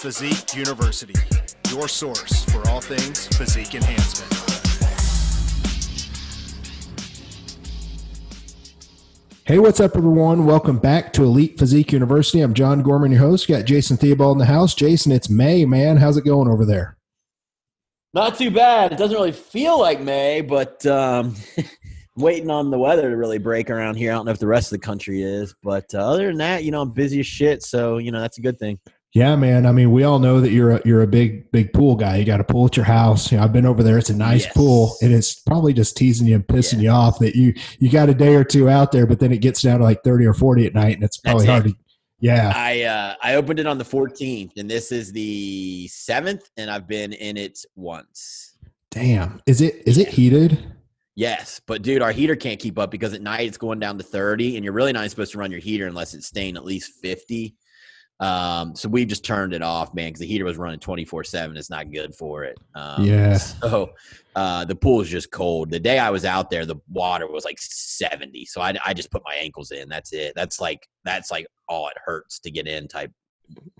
Physique University, your source for all things physique enhancement. Hey, what's up, everyone? Welcome back to Elite Physique University. I'm John Gorman, your host. Got Jason Theobald in the house. Jason, it's May, man. How's it going over there? Not too bad. It doesn't really feel like May, but um, waiting on the weather to really break around here. I don't know if the rest of the country is, but uh, other than that, you know, I'm busy as shit. So you know, that's a good thing. Yeah, man. I mean, we all know that you're a, you're a big big pool guy. You got a pool at your house. You know, I've been over there. It's a nice Yes. pool, and it's probably just teasing you and pissing Yeah. you off that you you got a day or two out there, but then it gets down to like thirty or forty at night, and it's probably That's hard to. Yeah, I uh, I opened it on the 14th, and this is the seventh, and I've been in it once. damn. Is it is it heated? Yes, but dude, our heater can't keep up because at night it's going down to 30, and you're really not supposed to run your heater unless it's staying at least 50. Um, so we just turned it off, man, because the heater was running 24 7. It's not good for it. Um, Yeah. So uh, the pool is just cold. The day I was out there, the water was like 70. So I, I just put my ankles in. That's it. That's like, that's like all it hurts to get in type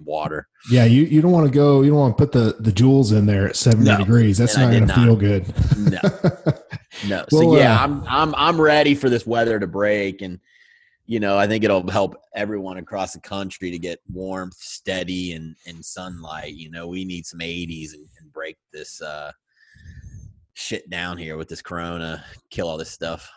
water. Yeah, you, you don't want to go. You don't want to put the the jewels in there at seventy No, degrees. That's not going to feel good. No. No. So Well, yeah, uh, I'm I'm I'm ready for this weather to break and you know, I think it'll help everyone across the country to get warmth, steady and and sunlight. You know, we need some 80s and, and break this uh shit down here with this corona, kill all this stuff.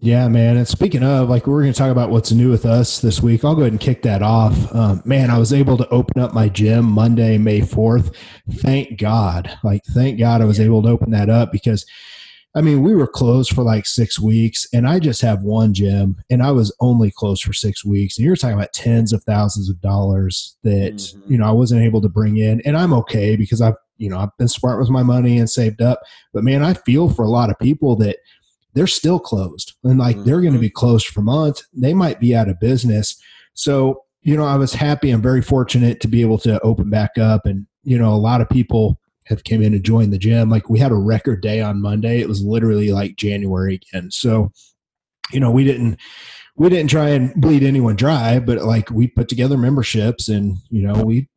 Yeah, man. And speaking of, like, we're going to talk about what's new with us this week. I'll go ahead and kick that off. Um, man, I was able to open up my gym Monday, May 4th. Thank God. Like, thank God I was able to open that up because, I mean, we were closed for like six weeks and I just have one gym and I was only closed for six weeks. And you're talking about tens of thousands of dollars that, Mhm. you know, I wasn't able to bring in. And I'm okay because I've, you know, I've been smart with my money and saved up. But man, I feel for a lot of people that, they're still closed and like they're going to be closed for months they might be out of business so you know i was happy i'm very fortunate to be able to open back up and you know a lot of people have came in and joined the gym like we had a record day on monday it was literally like january again so you know we didn't we didn't try and bleed anyone dry but like we put together memberships and you know we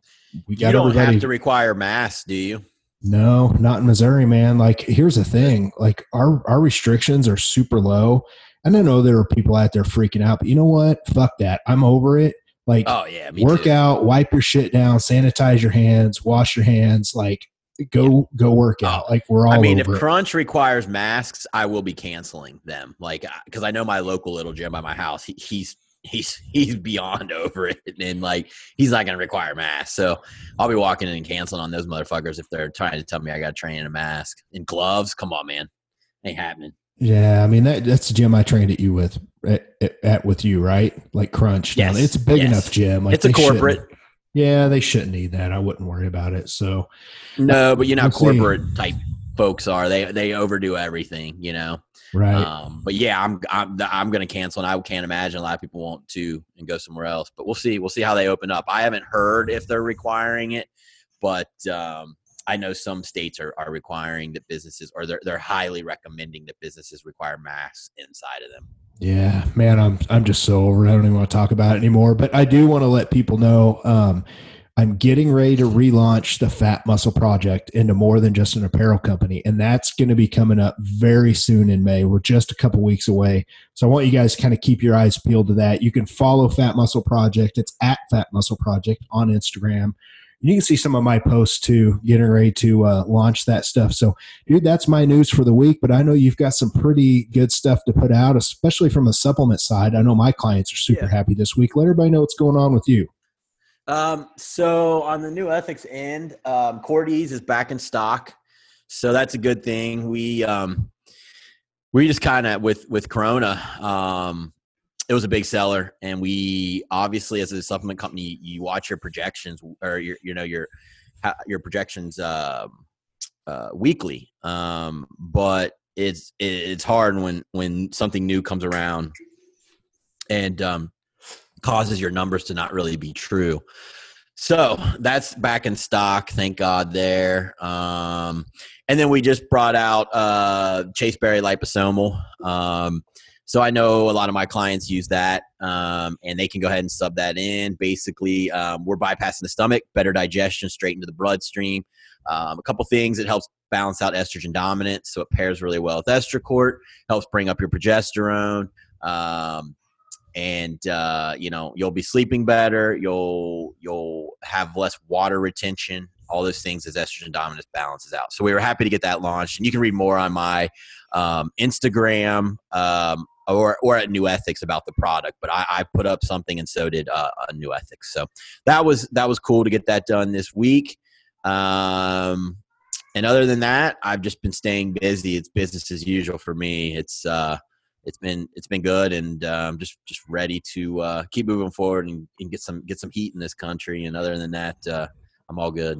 we got You don't everybody have to require masks, do you? no, not in Missouri, man. Like, here's the thing: like our our restrictions are super low. And I know there are people out there freaking out, but you know what? Fuck that. I'm over it. Like, Oh yeah, work too. out, wipe your shit down, sanitize your hands, wash your hands. Like, go go work out. Oh, Like, we're all I mean, if over it. Crunch requires masks, I will be canceling them. Like, because I know my local little gym by my house, he, he's he's he's beyond over it, and like he's not going to require masks. So I'll be walking in and canceling on those motherfuckers if they're trying to tell me I got to train in a mask and gloves. Come on, man, ain't happening. Yeah, I mean that that's the gym I trained at you with at, at, with you, right? Like Crunch. Now, Yes, it's a big yes. enough gym. Like it's a shouldn't- corporate. Yeah, they shouldn't need that. I wouldn't worry about it. So No, but you know We'll see. corporate type folks are. They they overdo everything. You know. right. Um, but yeah, I'm I'm I'm going to cancel, and I can't imagine a lot of people want to and go somewhere else. But we'll see. We'll see how they open up. I haven't heard if they're requiring it, but um, I know some states are, are requiring that businesses, or they're they're highly recommending that businesses require masks inside of them. Yeah, man, I'm I'm just so over. I don't even want to talk about it anymore. But I do want to let people know um, I'm getting ready to relaunch the Fat Muscle Project into more than just an apparel company, and that's going to be coming up very soon in May. We're just a couple weeks away, so I want you guys to kind of keep your eyes peeled to that. You can follow Fat Muscle Project. It's at Fat Muscle Project on Instagram. You can see some of my posts too, getting ready to uh, launch that stuff. So dude, that's my news for the week. But I know you've got some pretty good stuff to put out, especially from the supplement side. I know my clients are super Yeah. happy this week. Let everybody know what's going on with you. Um, so on the new ethics end, um, Cordy's is back in stock, so that's a good thing. We um, we just kind of with with Corona, um, it was a big seller, and we obviously as a supplement company, you watch your projections or your you know your your projections um, uh, weekly, um, but it's it's hard when when something new comes around and um, causes your numbers to not really be true. So that's back in stock. Thank God there. Um, and then we just brought out uh, Chasteberry liposomal. Um, so I know a lot of my clients use that, um, and they can go ahead and sub that in. Basically, um, we're bypassing the stomach, better digestion, straight into the bloodstream. Um, a couple things it helps balance out estrogen dominance, so it pairs really well with estracort. Helps bring up your progesterone, um, and uh, you know you'll be sleeping better. You'll you'll have less water retention. All those things as estrogen dominance balances out. So we were happy to get that launched, and you can read more on my um, Instagram um, or or at New Ethics about the product. But I, I put up something, and so did uh, New Ethics. So that was that was cool to get that done this week. Um, and other than that, I've just been staying busy. It's business as usual for me. It's uh, it's been it's been good, and um, just just ready to uh, keep moving forward and, and, get some get some heat in this country. And other than that, uh, I'm all good.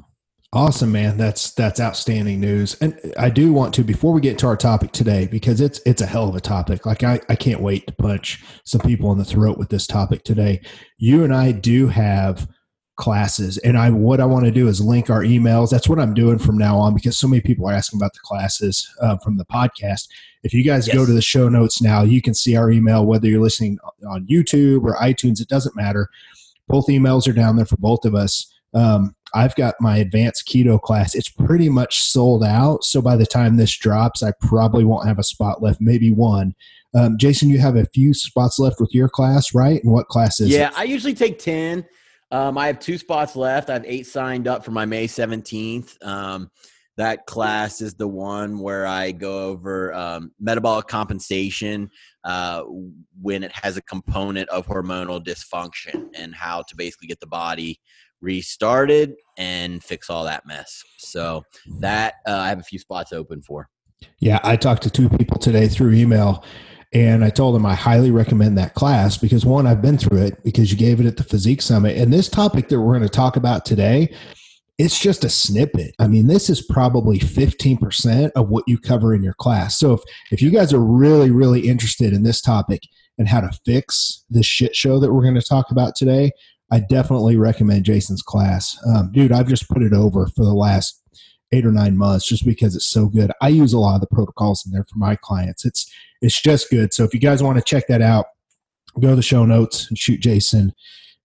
Awesome, man. That's that's outstanding news. And I do want to before we get to our topic today because it's it's a hell of a topic. Like I I can't wait to punch some people in the throat with this topic today. You and I do have classes and I what I want to do is link our emails. That's what I'm doing from now on because so many people are asking about the classes uh, from the podcast. If you guys yes. go to the show notes now, you can see our email whether you're listening on YouTube or iTunes. It doesn't matter. Both emails are down there for both of us. Um, I've got my advanced keto class. It's pretty much sold out. So by the time this drops, I probably won't have a spot left, maybe one. Um, Jason, you have a few spots left with your class, right? And what class is yeah, it? I usually take 10. Um, I have two spots left. I have eight signed up for my May 17th. Um, that class is the one where I go over um, metabolic compensation uh, when it has a component of hormonal dysfunction and how to basically get the body restarted and fix all that mess. So that uh, I have a few spots open for. Yeah, I talked to two people today through email and I told them I highly recommend that class because one, I've been through it because you gave it at the Physique Summit. And this topic that we're going to talk about today, it's just a snippet. I mean, this is probably 15% of what you cover in your class. So if, if you guys are really, really interested in this topic and how to fix this shit show that we're going to talk about today, I definitely recommend Jason's class. Um, dude, I've just put it over for the last eight or nine months just because it's so good. I use a lot of the protocols in there for my clients. It's it's just good. So if you guys want to check that out, go to the show notes and shoot Jason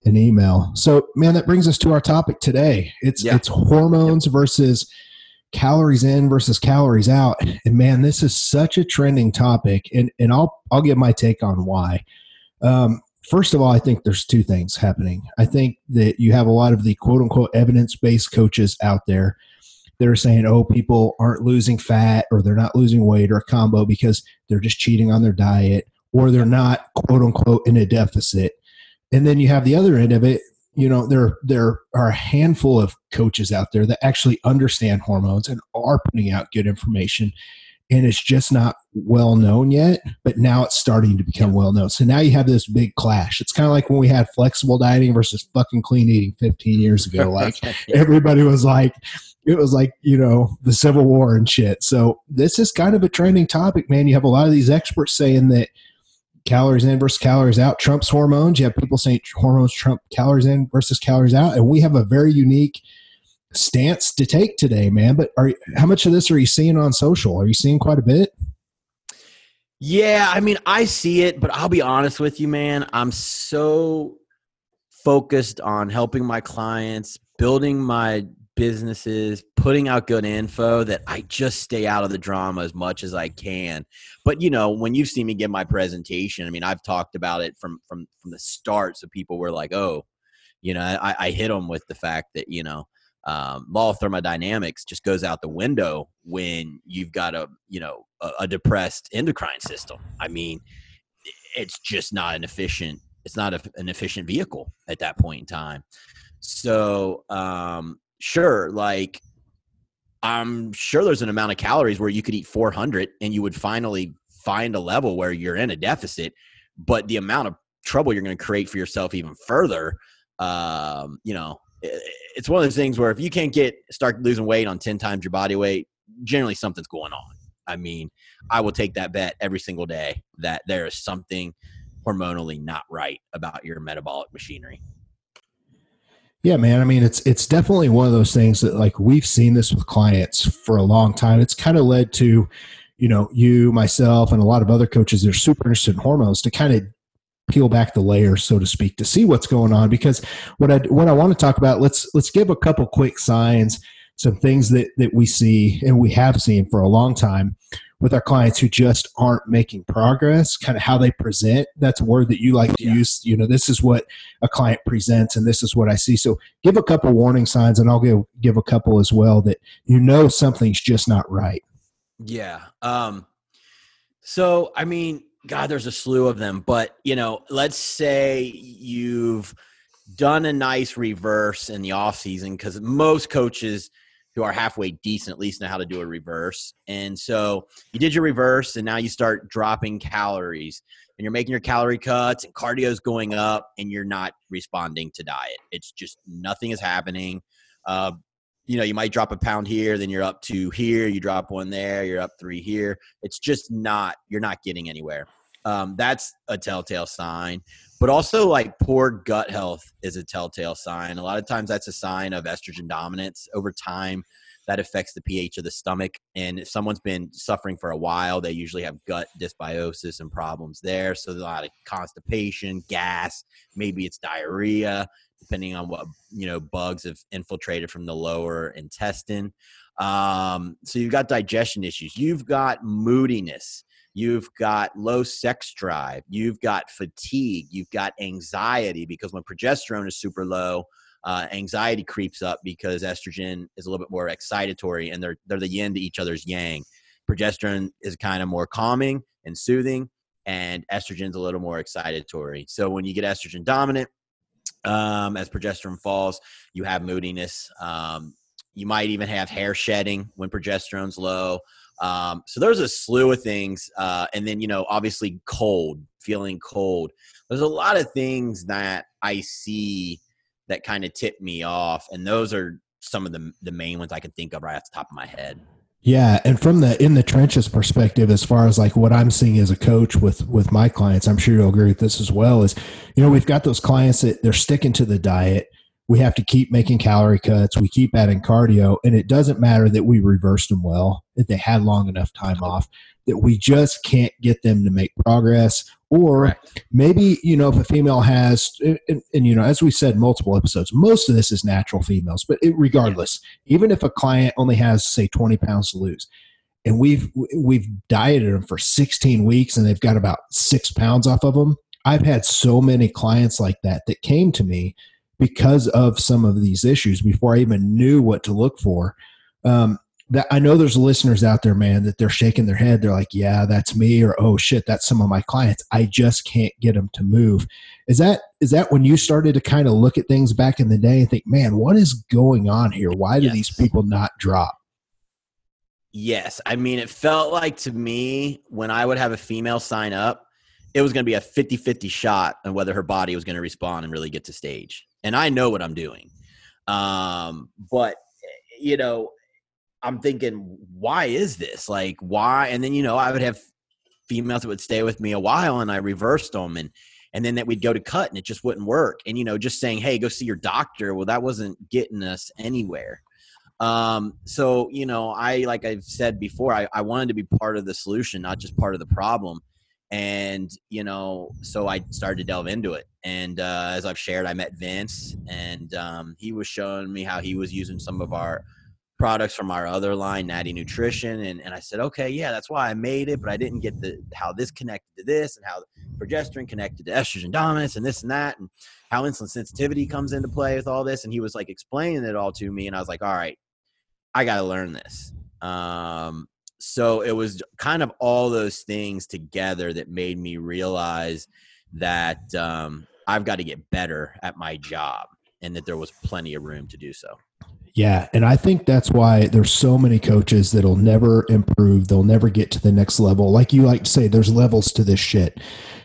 an email. So man, that brings us to our topic today. It's yeah. it's hormones versus calories in versus calories out. And man, this is such a trending topic. And and I'll I'll give my take on why. Um, first of all, I think there's two things happening. I think that you have a lot of the quote unquote evidence based coaches out there that are saying, oh, people aren't losing fat or they're not losing weight or a combo because they're just cheating on their diet or they're not quote unquote in a deficit. And then you have the other end of it. You know, there there are a handful of coaches out there that actually understand hormones and are putting out good information and it's just not well known yet but now it's starting to become well known. So now you have this big clash. It's kind of like when we had flexible dieting versus fucking clean eating 15 years ago. Like everybody was like it was like you know the civil war and shit. So this is kind of a trending topic man. You have a lot of these experts saying that calories in versus calories out trumps hormones. You have people saying hormones trump calories in versus calories out and we have a very unique stance to take today, man. But are how much of this are you seeing on social? Are you seeing quite a bit? Yeah, I mean, I see it, but I'll be honest with you, man. I'm so focused on helping my clients, building my businesses, putting out good info that I just stay out of the drama as much as I can. But you know, when you've seen me give my presentation, I mean, I've talked about it from from from the start, so people were like, "Oh, you know," I, I hit them with the fact that you know um, law of thermodynamics just goes out the window when you've got a you know a, a, depressed endocrine system. I mean it's just not an efficient it's not a, an efficient vehicle at that point in time. So um, sure like i'm sure there's an amount of calories where you could eat 400 and you would finally find a level where you're in a deficit but the amount of trouble you're going to create for yourself even further um, you know it's one of those things where if you can't get start losing weight on 10 times your body weight generally something's going on. I mean i will take that bet every single day that there is something hormonally not right about your metabolic machinery. Yeah man i mean it's it's definitely one of those things that like we've seen this with clients for a long time. It's kind of led to you know, you, myself, and a lot of other coaches that are super interested in hormones to kind of peel back the layers, so to speak, to see what's going on. Because what I what I want to talk about, let's let's give a couple quick signs, some things that that we see and we have seen for a long time with our clients who just aren't making progress, kind of how they present. That's a word that you like to yeah. use. You know, this is what a client presents and this is what I see. So give a couple warning signs and I'll give give a couple as well that you know something's just not right. Yeah. Um so I mean, God, there's a slew of them, but you know, let's say you've done a nice reverse in the off season because most coaches who are halfway decent at least know how to do a reverse. And so you did your reverse, and now you start dropping calories, and you're making your calorie cuts, and cardio is going up, and you're not responding to diet. It's just nothing is happening. Uh, you know, you might drop a pound here, then you're up two here. You drop one there, you're up three here. It's just not. You're not getting anywhere. Um, that's a telltale sign but also like poor gut health is a telltale sign. A lot of times that's a sign of estrogen dominance over time. That affects the pH of the stomach. And if someone's been suffering for a while, they usually have gut dysbiosis and problems there. So a lot of constipation, gas, maybe it's diarrhea, depending on what you know bugs have infiltrated from the lower intestine. Um, so you've got digestion issues. You've got moodiness You've got low sex drive. You've got fatigue. You've got anxiety because when progesterone is super low, uh, anxiety creeps up because estrogen is a little bit more excitatory and they're, they're the yin to each other's yang. Progesterone is kind of more calming and soothing, and estrogen's a little more excitatory. So when you get estrogen dominant, um, as progesterone falls, you have moodiness. Um, you might even have hair shedding when progesterone's low. Um, so there's a slew of things. Uh, and then, you know, obviously cold, feeling cold. There's a lot of things that I see that kind of tip me off. And those are some of the, the main ones I can think of right off the top of my head. Yeah, and from the in the trenches perspective, as far as like what I'm seeing as a coach with with my clients, I'm sure you'll agree with this as well. Is you know we've got those clients that they're sticking to the diet, we have to keep making calorie cuts. We keep adding cardio, and it doesn't matter that we reversed them well, that they had long enough time off, that we just can't get them to make progress. Or Correct. maybe, you know, if a female has, and, and, you know, as we said multiple episodes, most of this is natural females, but it, regardless, yeah. even if a client only has, say, 20 pounds to lose, and we've we've dieted them for 16 weeks and they've got about six pounds off of them. I've had so many clients like that that came to me because of some of these issues before I even knew what to look for. Um, that I know there's listeners out there, man, that they're shaking their head. They're like, "Yeah, that's me," or "Oh shit, that's some of my clients." I just can't get them to move. Is that is that when you started to kind of look at things back in the day and think, "Man, what is going on here? Why do yes. these people not drop?" Yes, I mean, it felt like to me when I would have a female sign up, it was going to be a 50-50 shot on whether her body was going to respond and really get to stage and I know what I'm doing. Um, but you know, I'm thinking, why is this? Like, why? And then you know, I would have females that would stay with me a while, and I reversed them, and and then that we'd go to cut, and it just wouldn't work. And you know, just saying, hey, go see your doctor. Well, that wasn't getting us anywhere. Um, so you know, I like I've said before, I, I wanted to be part of the solution, not just part of the problem and you know so i started to delve into it and uh, as i've shared i met vince and um, he was showing me how he was using some of our products from our other line natty nutrition and, and i said okay yeah that's why i made it but i didn't get the how this connected to this and how progesterone connected to estrogen dominance and this and that and how insulin sensitivity comes into play with all this and he was like explaining it all to me and i was like all right i got to learn this um, so it was kind of all those things together that made me realize that um, I've got to get better at my job and that there was plenty of room to do so. Yeah, and I think that's why there's so many coaches that'll never improve. They'll never get to the next level. Like you like to say, there's levels to this shit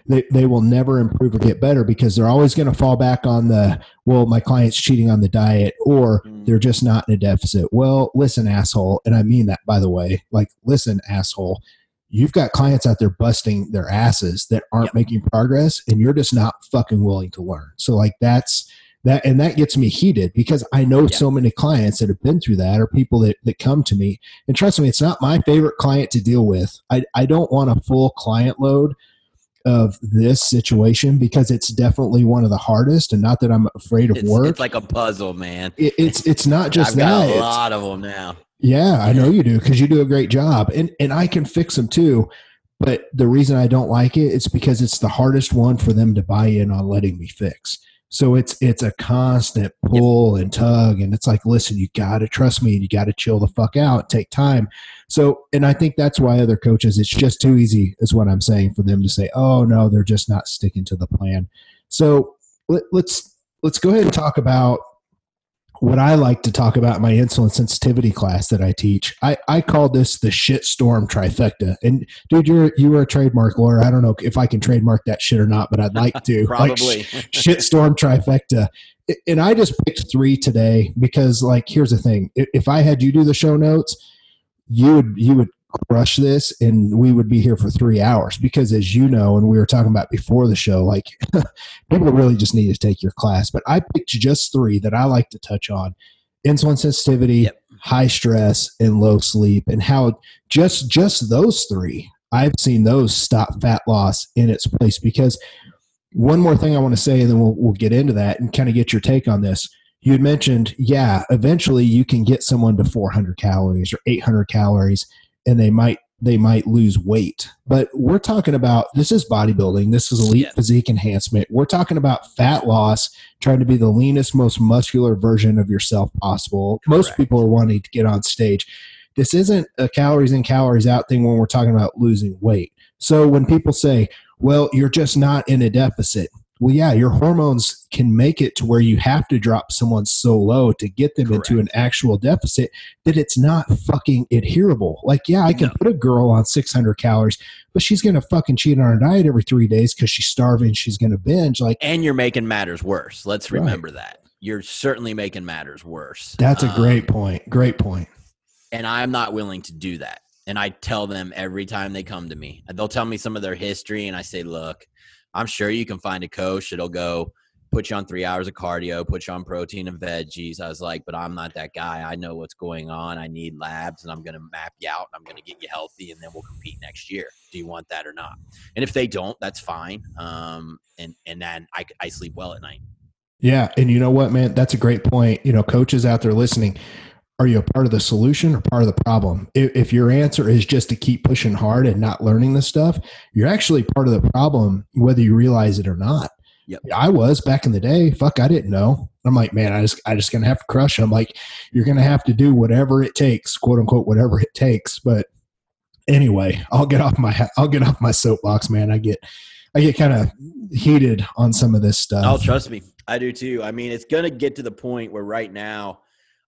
they, they will never improve or get better because they're always going to fall back on the well my client's cheating on the diet or mm. they're just not in a deficit well listen asshole and i mean that by the way like listen asshole you've got clients out there busting their asses that aren't yep. making progress and you're just not fucking willing to learn so like that's that and that gets me heated because I know yeah. so many clients that have been through that or people that, that come to me. And trust me, it's not my favorite client to deal with. I, I don't want a full client load of this situation because it's definitely one of the hardest and not that I'm afraid of it's, work. It's like a puzzle, man. It, it's it's not just that. a lot of them now. Yeah, I know you do because you do a great job, and and I can fix them too. But the reason I don't like it is because it's the hardest one for them to buy in on letting me fix. So it's it's a constant pull and tug, and it's like, listen, you got to trust me, and you got to chill the fuck out, take time. So, and I think that's why other coaches, it's just too easy, is what I'm saying, for them to say, oh no, they're just not sticking to the plan. So let, let's let's go ahead and talk about what I like to talk about in my insulin sensitivity class that I teach. I, I call this the shit storm trifecta. And dude, you're you were a trademark lawyer. I don't know if I can trademark that shit or not, but I'd like to. Probably like, shit storm trifecta. And I just picked three today because, like, here's the thing: if I had you do the show notes, you would you would crush this and we would be here for three hours because as you know and we were talking about before the show like people really just need to take your class. But i picked just three that i like to touch on insulin sensitivity yep. high stress and low sleep. And how just just those three i've seen those stop fat loss in its place. Because one more thing i want to say and then we'll, we'll get into that and kind of get your take on this. You had mentioned yeah eventually you can get someone to 400 calories or 800 calories and they might they might lose weight. But we're talking about this is bodybuilding, this is elite yeah. physique enhancement. We're talking about fat loss, trying to be the leanest, most muscular version of yourself possible. Correct. Most people are wanting to get on stage. This isn't a calories in, calories out thing when we're talking about losing weight. So when people say, well, you're just not in a deficit, well, yeah, your hormones can make it to where you have to drop someone so low to get them Correct. into an actual deficit that it's not fucking adherable. Like, yeah, I can no. put a girl on 600 calories, but she's to fucking cheat on her diet every three days because she's starving. She's to binge. Like, and you're making matters worse. Let's remember right. that. You're certainly making matters worse. That's a great um, point. Great point. And I'm not willing to do that. And I tell them every time they come to me, they'll tell me some of their history, and I say, look, I'm sure you can find a coach that'll go put you on three hours of cardio, put you on protein and veggies. I was like, but I'm not that guy. I know what's going on. I need labs and I'm going to map you out and I'm going to get you healthy and then we'll compete next year. Do you want that or not? And if they don't, that's fine. Um, and, and then I, I sleep well at night. Yeah. And you know what, man, that's a great point. You know, coaches out there listening, are you a part of the solution or part of the problem? If, if, your answer is just to keep pushing hard and not learning this stuff, you're actually part of the problem, whether you realize it or not. Yep. I was back in the day. Fuck, I didn't know. I'm like, man, I just, I just gonna have to crush them. Like, you're gonna have to do whatever it takes, quote unquote, whatever it takes. But anyway, I'll get off my, I'll get off my soapbox, man. I get, I get kind of heated on some of this stuff. Oh, trust me, I do too. I mean, it's gonna get to the point where right now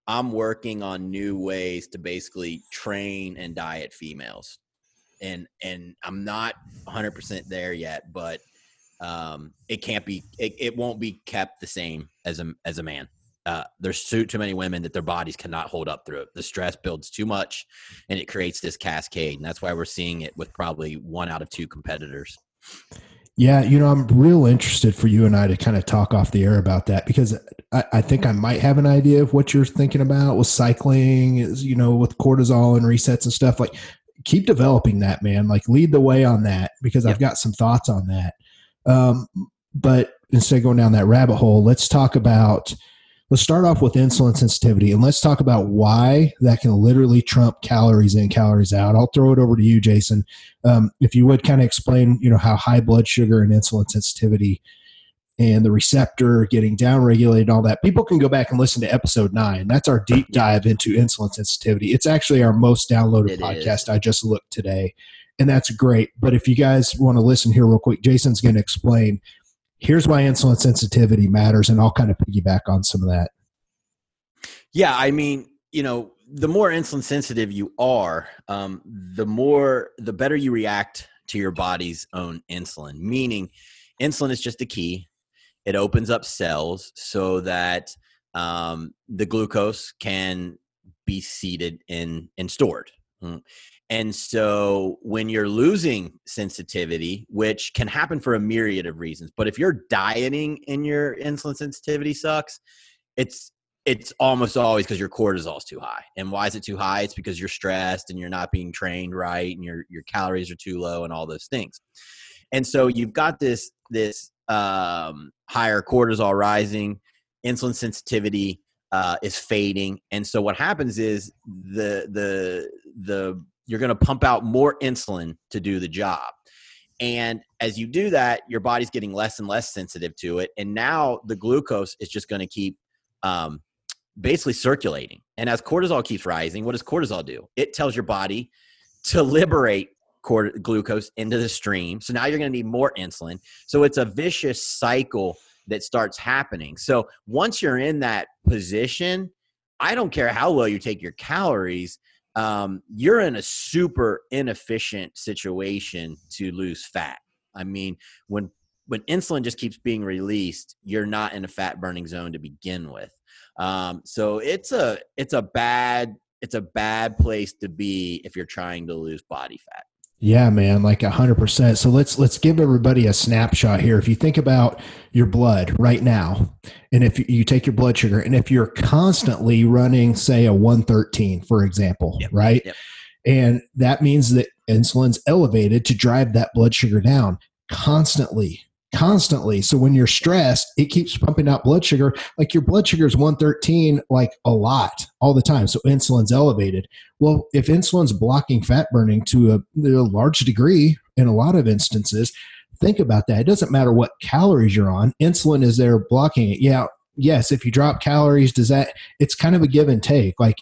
I'm working on new ways to basically train and diet females. And and I'm not 100% there yet, but um, it can't be it, it won't be kept the same as a as a man. Uh, there's too too many women that their bodies cannot hold up through it. The stress builds too much, and it creates this cascade. And that's why we're seeing it with probably one out of two competitors. Yeah, you know, I'm real interested for you and I to kind of talk off the air about that because I, I, think I might have an idea of what you're thinking about with cycling, is you know, with cortisol and resets and stuff. Like, keep developing that, man. Like, lead the way on that because yep. I've got some thoughts on that. Um, but instead of going down that rabbit hole, let's talk about let's start off with insulin sensitivity and let's talk about why that can literally trump calories in calories out. I'll throw it over to you jason. Um, if you would kind of explain you know how high blood sugar and insulin sensitivity and the receptor getting downregulated all that people can go back and listen to episode 9 that's our deep dive into insulin sensitivity. It's actually our most downloaded it podcast. Is. i just looked today and that's great. But if you guys want to listen here real quick jason's going to explain here's why insulin sensitivity matters and i'll kind of piggyback on some of that. Yeah i mean you know the more insulin sensitive you are um, the more the better you react to your body's own insulin meaning insulin is just a key. It opens up cells so that um, the glucose can be seated in and stored. Mm. And so when you're losing sensitivity, which can happen for a myriad of reasons, but if you're dieting and your insulin sensitivity sucks, it's it's almost always because your cortisol is too high. And why is it too high? It's because you're stressed and you're not being trained right and your your calories are too low and all those things. And so you've got this this um, higher cortisol rising, insulin sensitivity uh, is fading, and so what happens is the the the you're going to pump out more insulin to do the job. And as you do that, your body's getting less and less sensitive to it. And now the glucose is just going to keep um, basically circulating. And as cortisol keeps rising, what does cortisol do? It tells your body to liberate cord- glucose into the stream. So now you're going to need more insulin. So it's a vicious cycle that starts happening. So once you're in that position, I don't care how well you take your calories, um, you're in a super inefficient situation to lose fat. I mean, when when insulin just keeps being released, you're not in a fat burning zone to begin with. Um, so it's a it's a bad it's a bad place to be if you're trying to lose body fat. Yeah, man, like a hundred percent. So let's let's give everybody a snapshot here. If you think about your blood right now, and if you take your blood sugar, and if you're constantly running, say, a one thirteen, for example, yep. right, yep. and that means that insulin's elevated to drive that blood sugar down constantly constantly. So when you're stressed, it keeps pumping out blood sugar. Like your blood sugar is 113, like a lot all the time. So insulin's elevated. Well, if insulin's blocking fat burning to a, a large degree in a lot of instances, think about that. It doesn't matter what calories you're on, insulin is there blocking it. Yeah. Yes, if you drop calories, does that? It's kind of a give and take. Like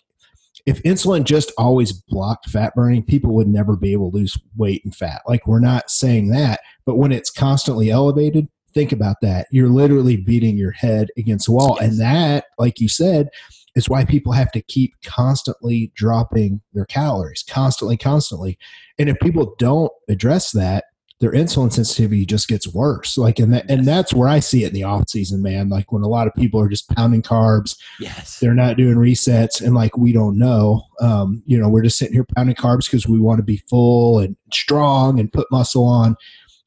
if insulin just always blocked fat burning, people would never be able to lose weight and fat. Like we're not saying that, but when it's constantly elevated, think about that. You're literally beating your head against the wall. And that, like you said, is why people have to keep constantly dropping their calories, constantly, constantly. And if people don't address that, their insulin sensitivity just gets worse. Like, and that, and that's where I see it in the off season, man. Like when a lot of people are just pounding carbs, yes, they're not doing resets, and like we don't know, um, you know, we're just sitting here pounding carbs because we want to be full and strong and put muscle on,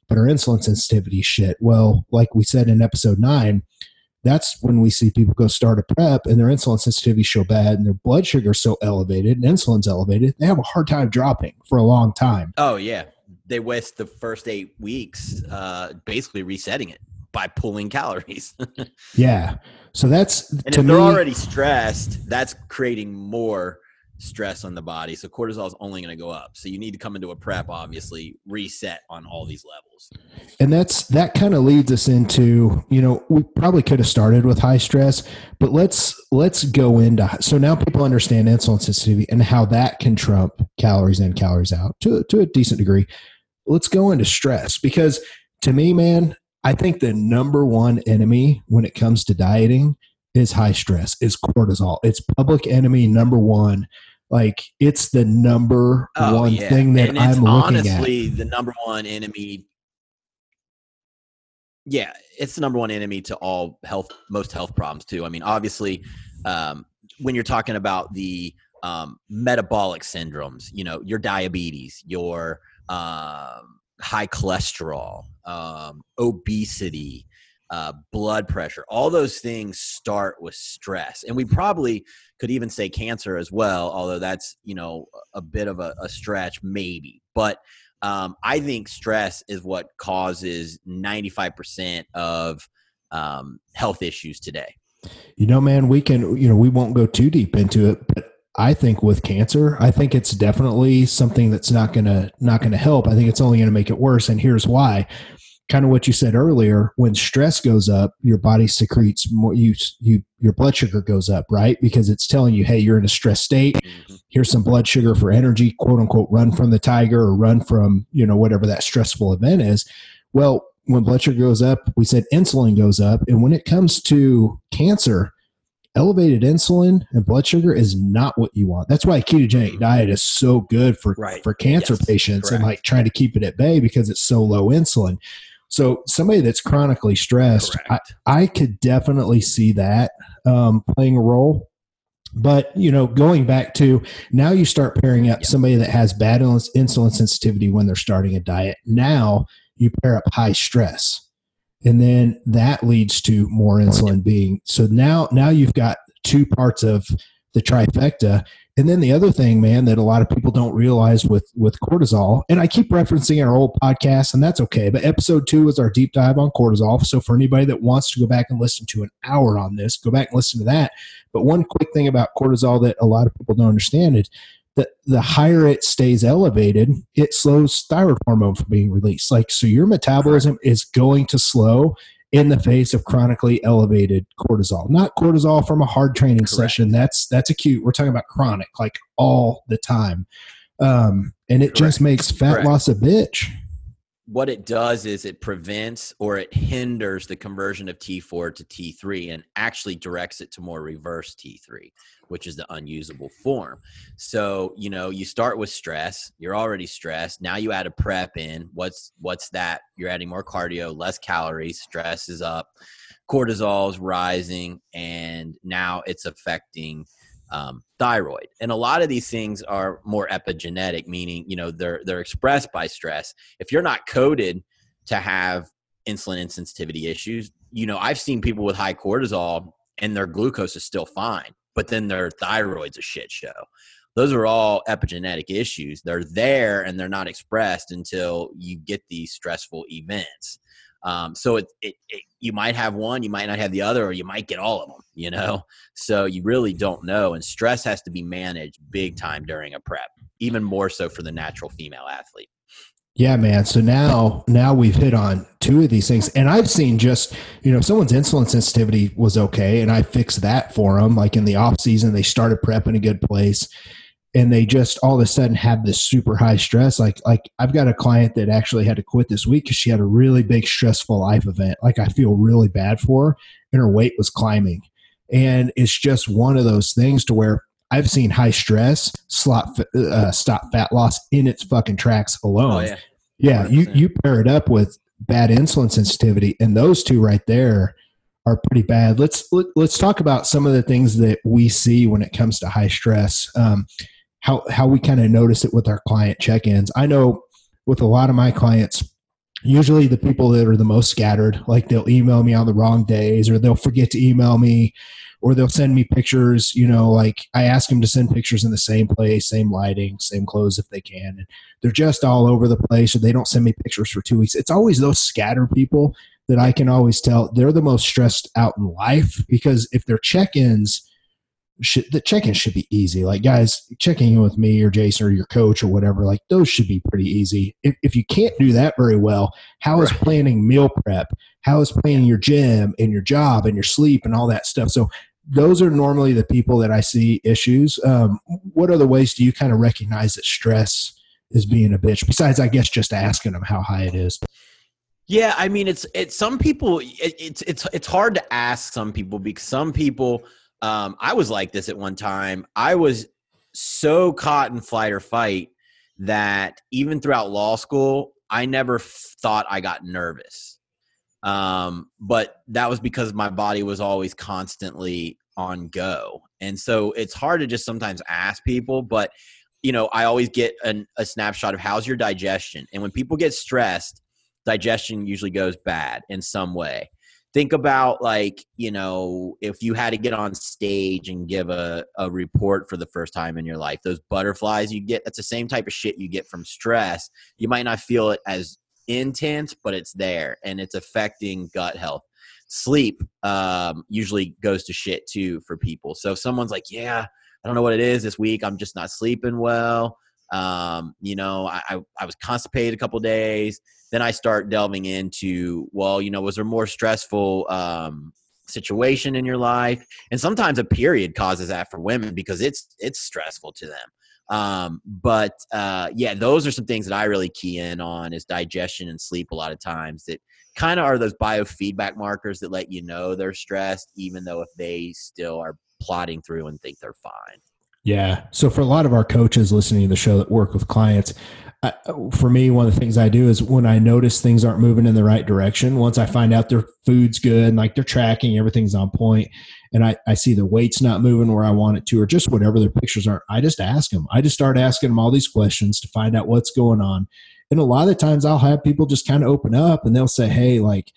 but our insulin sensitivity shit. Well, like we said in episode nine, that's when we see people go start a prep and their insulin sensitivity so bad and their blood sugar so elevated and insulin's elevated, they have a hard time dropping for a long time. Oh yeah, they waste the first eight weeks uh, basically resetting it by pulling calories. yeah. So that's and if they're already stressed, that's creating more stress on the body. So cortisol is only going to go up. So you need to come into a prep, obviously, reset on all these levels. And that's that kind of leads us into, you know, we probably could have started with high stress, but let's let's go into so now people understand insulin sensitivity and how that can trump calories in, calories out to to a decent degree let's go into stress because to me, man, I think the number one enemy when it comes to dieting is high stress, is cortisol. It's public enemy number one. Like it's the number oh, one yeah. thing that I'm looking honestly at. the number one enemy. Yeah, it's the number one enemy to all health, most health problems too. I mean, obviously, um, when you're talking about the um, metabolic syndromes, you know, your diabetes, your um, high cholesterol, um, obesity, uh, blood pressure. All those things start with stress, and we probably could even say cancer as well. Although that's you know a bit of a, a stretch, maybe. But um, I think stress is what causes ninety five percent of um, health issues today. You know, man, we can, you know, we won't go too deep into it, but I think with cancer, I think it's definitely something that's not gonna not gonna help. I think it's only gonna make it worse. And here's why. Kind of what you said earlier. When stress goes up, your body secretes more. You you your blood sugar goes up, right? Because it's telling you, hey, you're in a stress state. Mm-hmm. Here's some blood sugar for energy, quote unquote, run from the tiger or run from you know whatever that stressful event is. Well, when blood sugar goes up, we said insulin goes up, and when it comes to cancer elevated insulin and blood sugar is not what you want. That's why a ketogenic diet is so good for right. for cancer yes, patients correct. and like trying to keep it at bay because it's so low insulin. So somebody that's chronically stressed, I, I, could definitely see that um, playing a role. But you know, going back to now, you start pairing up somebody that has bad insulin sensitivity when they're starting a diet. Now you pair up high stress, and then that leads to more insulin being. So now, now you've got two parts of the trifecta. And then the other thing, man, that a lot of people don't realize with with cortisol, and I keep referencing our old podcast, and that's okay. But episode two is our deep dive on cortisol. So for anybody that wants to go back and listen to an hour on this, go back and listen to that. But one quick thing about cortisol that a lot of people don't understand is that the higher it stays elevated, it slows thyroid hormone from being released. Like so, your metabolism is going to slow in the face of chronically elevated cortisol. Not cortisol from a hard training Correct. session. That's that's acute. We're talking about chronic, like all the time. Um, and it Correct. just makes fat Correct. loss a bitch. What it does is it prevents or it hinders the conversion of T4 to T3 and actually directs it to more reverse T3 which is the unusable form. So, you know, you start with stress, you're already stressed. Now you add a prep in. What's what's that? You're adding more cardio, less calories, stress is up, cortisol is rising, and now it's affecting um, thyroid. And a lot of these things are more epigenetic, meaning, you know, they're they're expressed by stress. If you're not coded to have insulin insensitivity issues, you know, I've seen people with high cortisol and their glucose is still fine but then their thyroid's a shit show. Those are all epigenetic issues. They're there and they're not expressed until you get these stressful events. Um, so it, it, it, you might have one, you might not have the other, or you might get all of them. You know, so you really don't know. And stress has to be managed big time during a prep, even more so for the natural female athlete. Yeah, man. So now, now we've hit on two of these things, and I've seen just you know someone's insulin sensitivity was okay, and I fixed that for them. Like in the off season, they started prep in a good place, and they just all of a sudden have this super high stress. Like like I've got a client that actually had to quit this week because she had a really big stressful life event. Like I feel really bad for her, and her weight was climbing, and it's just one of those things to where I've seen high stress slot uh, stop fat loss in its fucking tracks alone. Oh, yeah, yeah you you pair it up with bad insulin sensitivity, and those two right there are pretty bad. Let's let, us let us talk about some of the things that we see when it comes to high stress. Um, how how we kind of notice it with our client check-ins. I know with a lot of my clients, usually the people that are the most scattered, like they'll email me on the wrong days, or they'll forget to email me or they'll send me pictures you know like i ask them to send pictures in the same place same lighting same clothes if they can and they're just all over the place or they don't send me pictures for two weeks it's always those scattered people that i can always tell they're the most stressed out in life because if their check-ins should, the check-in should be easy like guys checking in with me or jason or your coach or whatever like those should be pretty easy if, if you can't do that very well how right. is planning meal prep how is planning your gym and your job and your sleep and all that stuff so those are normally the people that I see issues. Um, what other ways do you kind of recognize that stress is being a bitch? Besides, I guess just asking them how high it is. Yeah, I mean, it's it's some people. It, it's it's it's hard to ask some people because some people. Um, I was like this at one time. I was so caught in flight or fight that even throughout law school, I never f- thought I got nervous. Um, but that was because my body was always constantly on go. And so it's hard to just sometimes ask people, but you know, I always get an, a snapshot of how's your digestion. And when people get stressed, digestion usually goes bad in some way. Think about like, you know, if you had to get on stage and give a, a report for the first time in your life, those butterflies you get, that's the same type of shit you get from stress. You might not feel it as intense, but it's there and it's affecting gut health. Sleep um, usually goes to shit too for people. So if someone's like, yeah, I don't know what it is this week. I'm just not sleeping well. Um, you know, I, I, I was constipated a couple days. Then I start delving into, well, you know, was there more stressful um, situation in your life? And sometimes a period causes that for women because it's it's stressful to them. Um, but uh, yeah, those are some things that I really key in on is digestion and sleep a lot of times that kind of are those biofeedback markers that let you know they're stressed, even though if they still are plodding through and think they're fine. Yeah. So for a lot of our coaches listening to the show that work with clients, uh, for me, one of the things I do is when I notice things aren't moving in the right direction, once I find out their food's good and like they're tracking, everything's on point, and I, I see the weight's not moving where I want it to, or just whatever their pictures are, I just ask them. I just start asking them all these questions to find out what's going on. And a lot of times I'll have people just kind of open up and they'll say, Hey, like,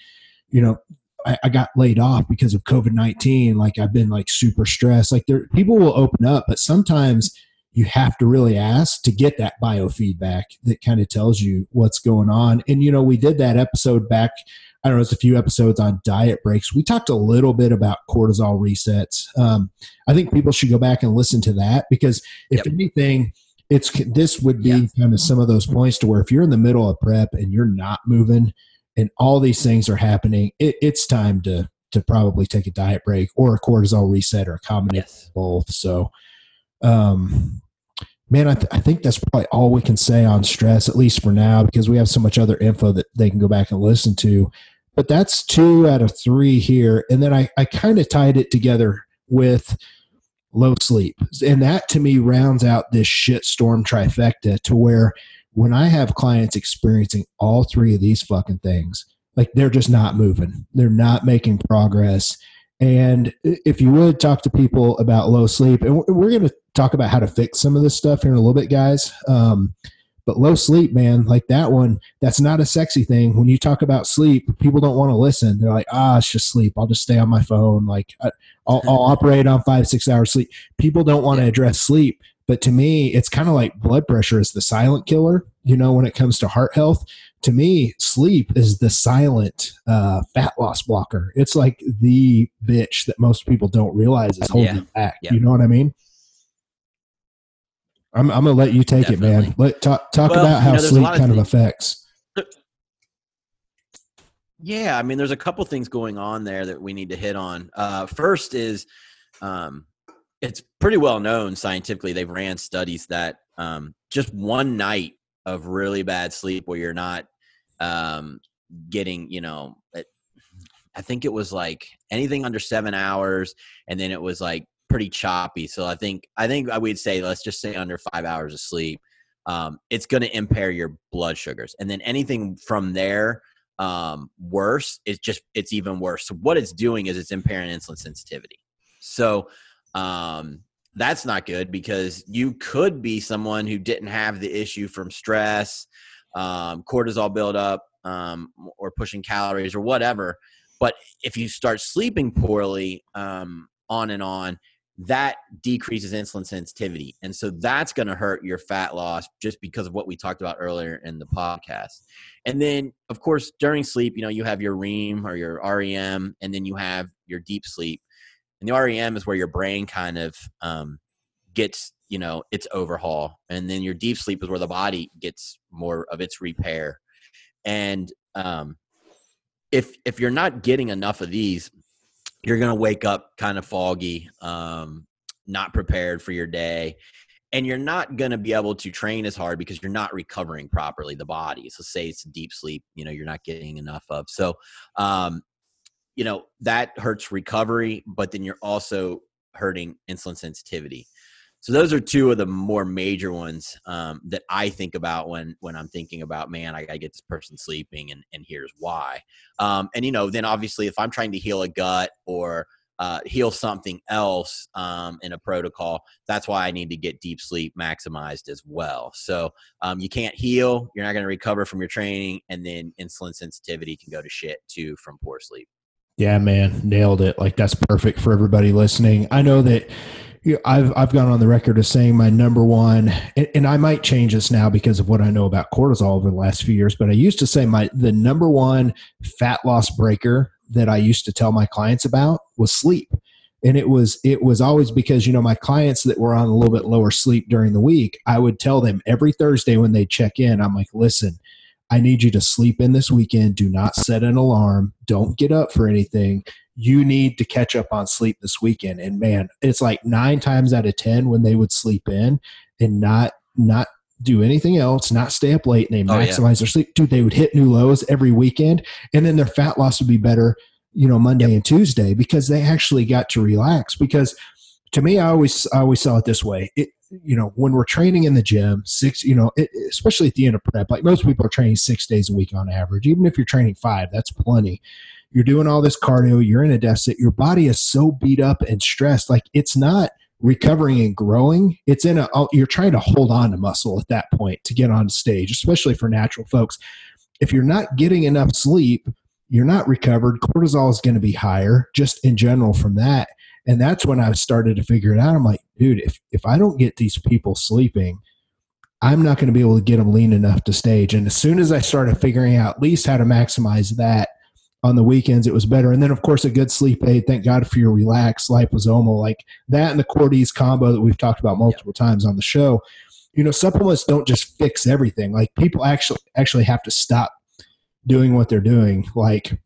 you know, I, I got laid off because of COVID 19. Like I've been like super stressed. Like there, people will open up, but sometimes you have to really ask to get that biofeedback that kind of tells you what's going on. And, you know, we did that episode back, I don't know, it's a few episodes on diet breaks. We talked a little bit about cortisol resets. Um, I think people should go back and listen to that because if yep. anything, it's this would be yeah. kind of some of those points to where if you're in the middle of prep and you're not moving and all these things are happening, it, it's time to to probably take a diet break or a cortisol reset or a combination yes. of both. So, um, man, I, th- I think that's probably all we can say on stress, at least for now, because we have so much other info that they can go back and listen to. But that's two out of three here. And then I, I kind of tied it together with low sleep. And that to me rounds out this shitstorm trifecta to where when I have clients experiencing all three of these fucking things, like they're just not moving, they're not making progress. And if you would talk to people about low sleep, and we're going to talk about how to fix some of this stuff here in a little bit, guys. Um, but low sleep, man, like that one, that's not a sexy thing. When you talk about sleep, people don't want to listen. They're like, ah, it's just sleep. I'll just stay on my phone. Like, I, will I'll operate on five, six hours sleep. People don't want to address sleep. But to me, it's kind of like blood pressure is the silent killer, you know, when it comes to heart health. To me, sleep is the silent uh, fat loss blocker. It's like the bitch that most people don't realize is holding yeah. back. Yeah. You know what I mean? I'm, I'm gonna let you take Definitely. it, man. Let talk talk well, about how you know, sleep kind of, of affects. Yeah, I mean, there's a couple things going on there that we need to hit on. Uh, first is um, it's pretty well known scientifically. They've ran studies that um, just one night of really bad sleep where you're not um, getting, you know, it, I think it was like anything under seven hours, and then it was like pretty choppy. So I think I think I would say let's just say under five hours of sleep. Um, it's going to impair your blood sugars, and then anything from there um, worse, it's just it's even worse. So what it's doing is it's impairing insulin sensitivity. So um, that's not good because you could be someone who didn't have the issue from stress, um, cortisol buildup, um, or pushing calories or whatever. But if you start sleeping poorly um, on and on, that decreases insulin sensitivity. And so that's going to hurt your fat loss just because of what we talked about earlier in the podcast. And then, of course, during sleep, you know, you have your REM or your REM, and then you have your deep sleep. And the REM is where your brain kind of um, gets, you know, its overhaul. And then your deep sleep is where the body gets more of its repair. And um, if if you're not getting enough of these, you're going to wake up kind of foggy, um, not prepared for your day, and you're not going to be able to train as hard because you're not recovering properly the body. So, say it's deep sleep, you know, you're not getting enough of. So, um, you know that hurts recovery but then you're also hurting insulin sensitivity so those are two of the more major ones um, that i think about when when i'm thinking about man i gotta get this person sleeping and, and here's why um, and you know then obviously if i'm trying to heal a gut or uh, heal something else um, in a protocol. That's why I need to get deep sleep maximized as well. So um, you can't heal, you're not going to recover from your training, and then insulin sensitivity can go to shit too from poor sleep. Yeah, man, nailed it. Like that's perfect for everybody listening. I know that I've I've gone on the record as saying my number one, and, and, I might change this now because of what I know about cortisol over the last few years. But I used to say my the number one fat loss breaker that I used to tell my clients about was sleep, and it was it was always because you know my clients that were on a little bit lower sleep during the week, I would tell them every Thursday when they check in, I'm like, listen I need you to sleep in this weekend. Do not set an alarm. Don't get up for anything. You need to catch up on sleep this weekend. And man, it's like nine times out of 10 when they would sleep in and not, not do anything else, not stay up late and they maximize oh, yeah. their sleep. Dude, they would hit new lows every weekend and then their fat loss would be better, you know, Monday yep. and Tuesday because they actually got to relax because to me, I always I always saw it this way. It you know when we're training in the gym six you know it, especially at the end of prep like most people are training six days a week on average. Even if you're training five that's plenty. You're doing all this cardio you're in a deficit your body is so beat up and stressed like it's not recovering and growing. It's in a oh, you're trying to hold on to muscle at that point to get on stage especially for natural folks. If you're not getting enough sleep you're not recovered. Cortisol is going to be higher just in general from that and that's when I started to figure it out. I'm like, dude, if, if I don't get these people sleeping, I'm not going to be able to get them lean enough to stage. And as soon as I started figuring out at least how to maximize that on the weekends, it was better. And then, of course, a good sleep aid. Thank God for your relaxed liposomal, like that and the Cordy's combo that we've talked about multiple times on the show. You know, supplements don't just fix everything. Like people actually actually have to stop doing what they're doing. Like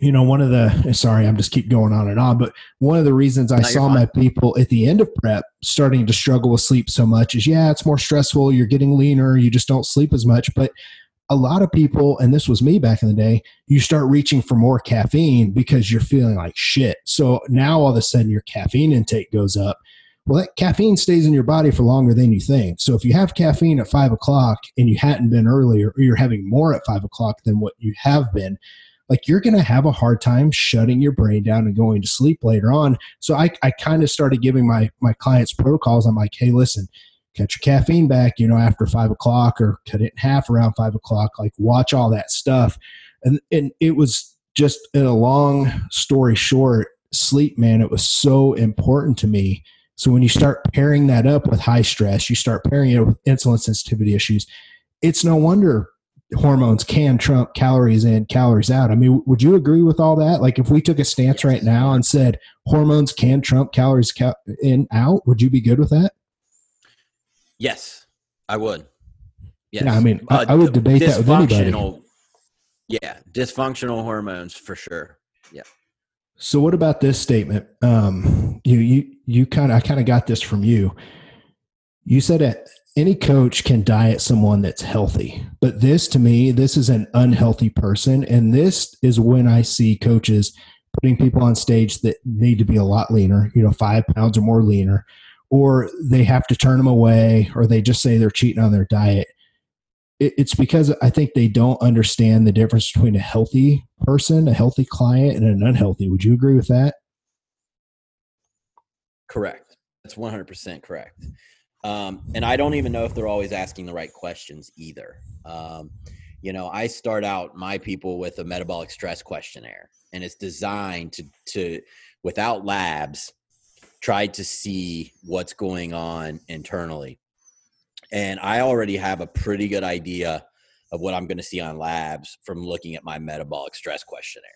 you know, one of the sorry, I'm just keep going on and on, but one of the reasons I no, saw my people at the end of prep starting to struggle with sleep so much is yeah, it's more stressful, you're getting leaner, you just don't sleep as much, but a lot of people, and this was me back in the day, you start reaching for more caffeine because you're feeling like shit. So now all of a sudden your caffeine intake goes up. Well, that caffeine stays in your body for longer than you think. So if you have caffeine at five o'clock and you hadn't been earlier, or you're having more at five o'clock than what you have been, like you're going to have a hard time shutting your brain down and going to sleep later on. So I, I kind of started giving my, my clients protocols. I'm like, hey, listen, cut your caffeine back, you know, after five o'clock or cut it in half around five o'clock, like watch all that stuff. And, and it was just in a long story short, sleep, man, it was so important to me. So when you start pairing that up with high stress, you start pairing it with insulin sensitivity issues. It's no wonder hormones can trump calories in, calories out. I mean, would you agree with all that? Like, if we took a stance right now and said hormones can trump calories in, out, would you be good with that? Yes, I would. Yes. Yeah, I mean, uh, I, I, would debate that with anybody. Yeah, dysfunctional hormones for sure. Yeah. So, what about this statement? Um, you you you kind of I kind of got this from you. You said any coach can diet someone that's healthy but this to me this is an unhealthy person. And this is when i see coaches putting people on stage that need to be a lot leaner you know five pounds or more leaner or they have to turn them away or they just say they're cheating on their diet. It's because i think they don't understand the difference between a healthy person a healthy client and an unhealthy. Would you agree with that? Correct. That's 100% correct um, and I don't even know if they're always asking the right questions either. Um, you know, I start out my people with a metabolic stress questionnaire, and it's designed to, to without labs, try to see what's going on internally. And I already have a pretty good idea of what I'm going to see on labs from looking at my metabolic stress questionnaire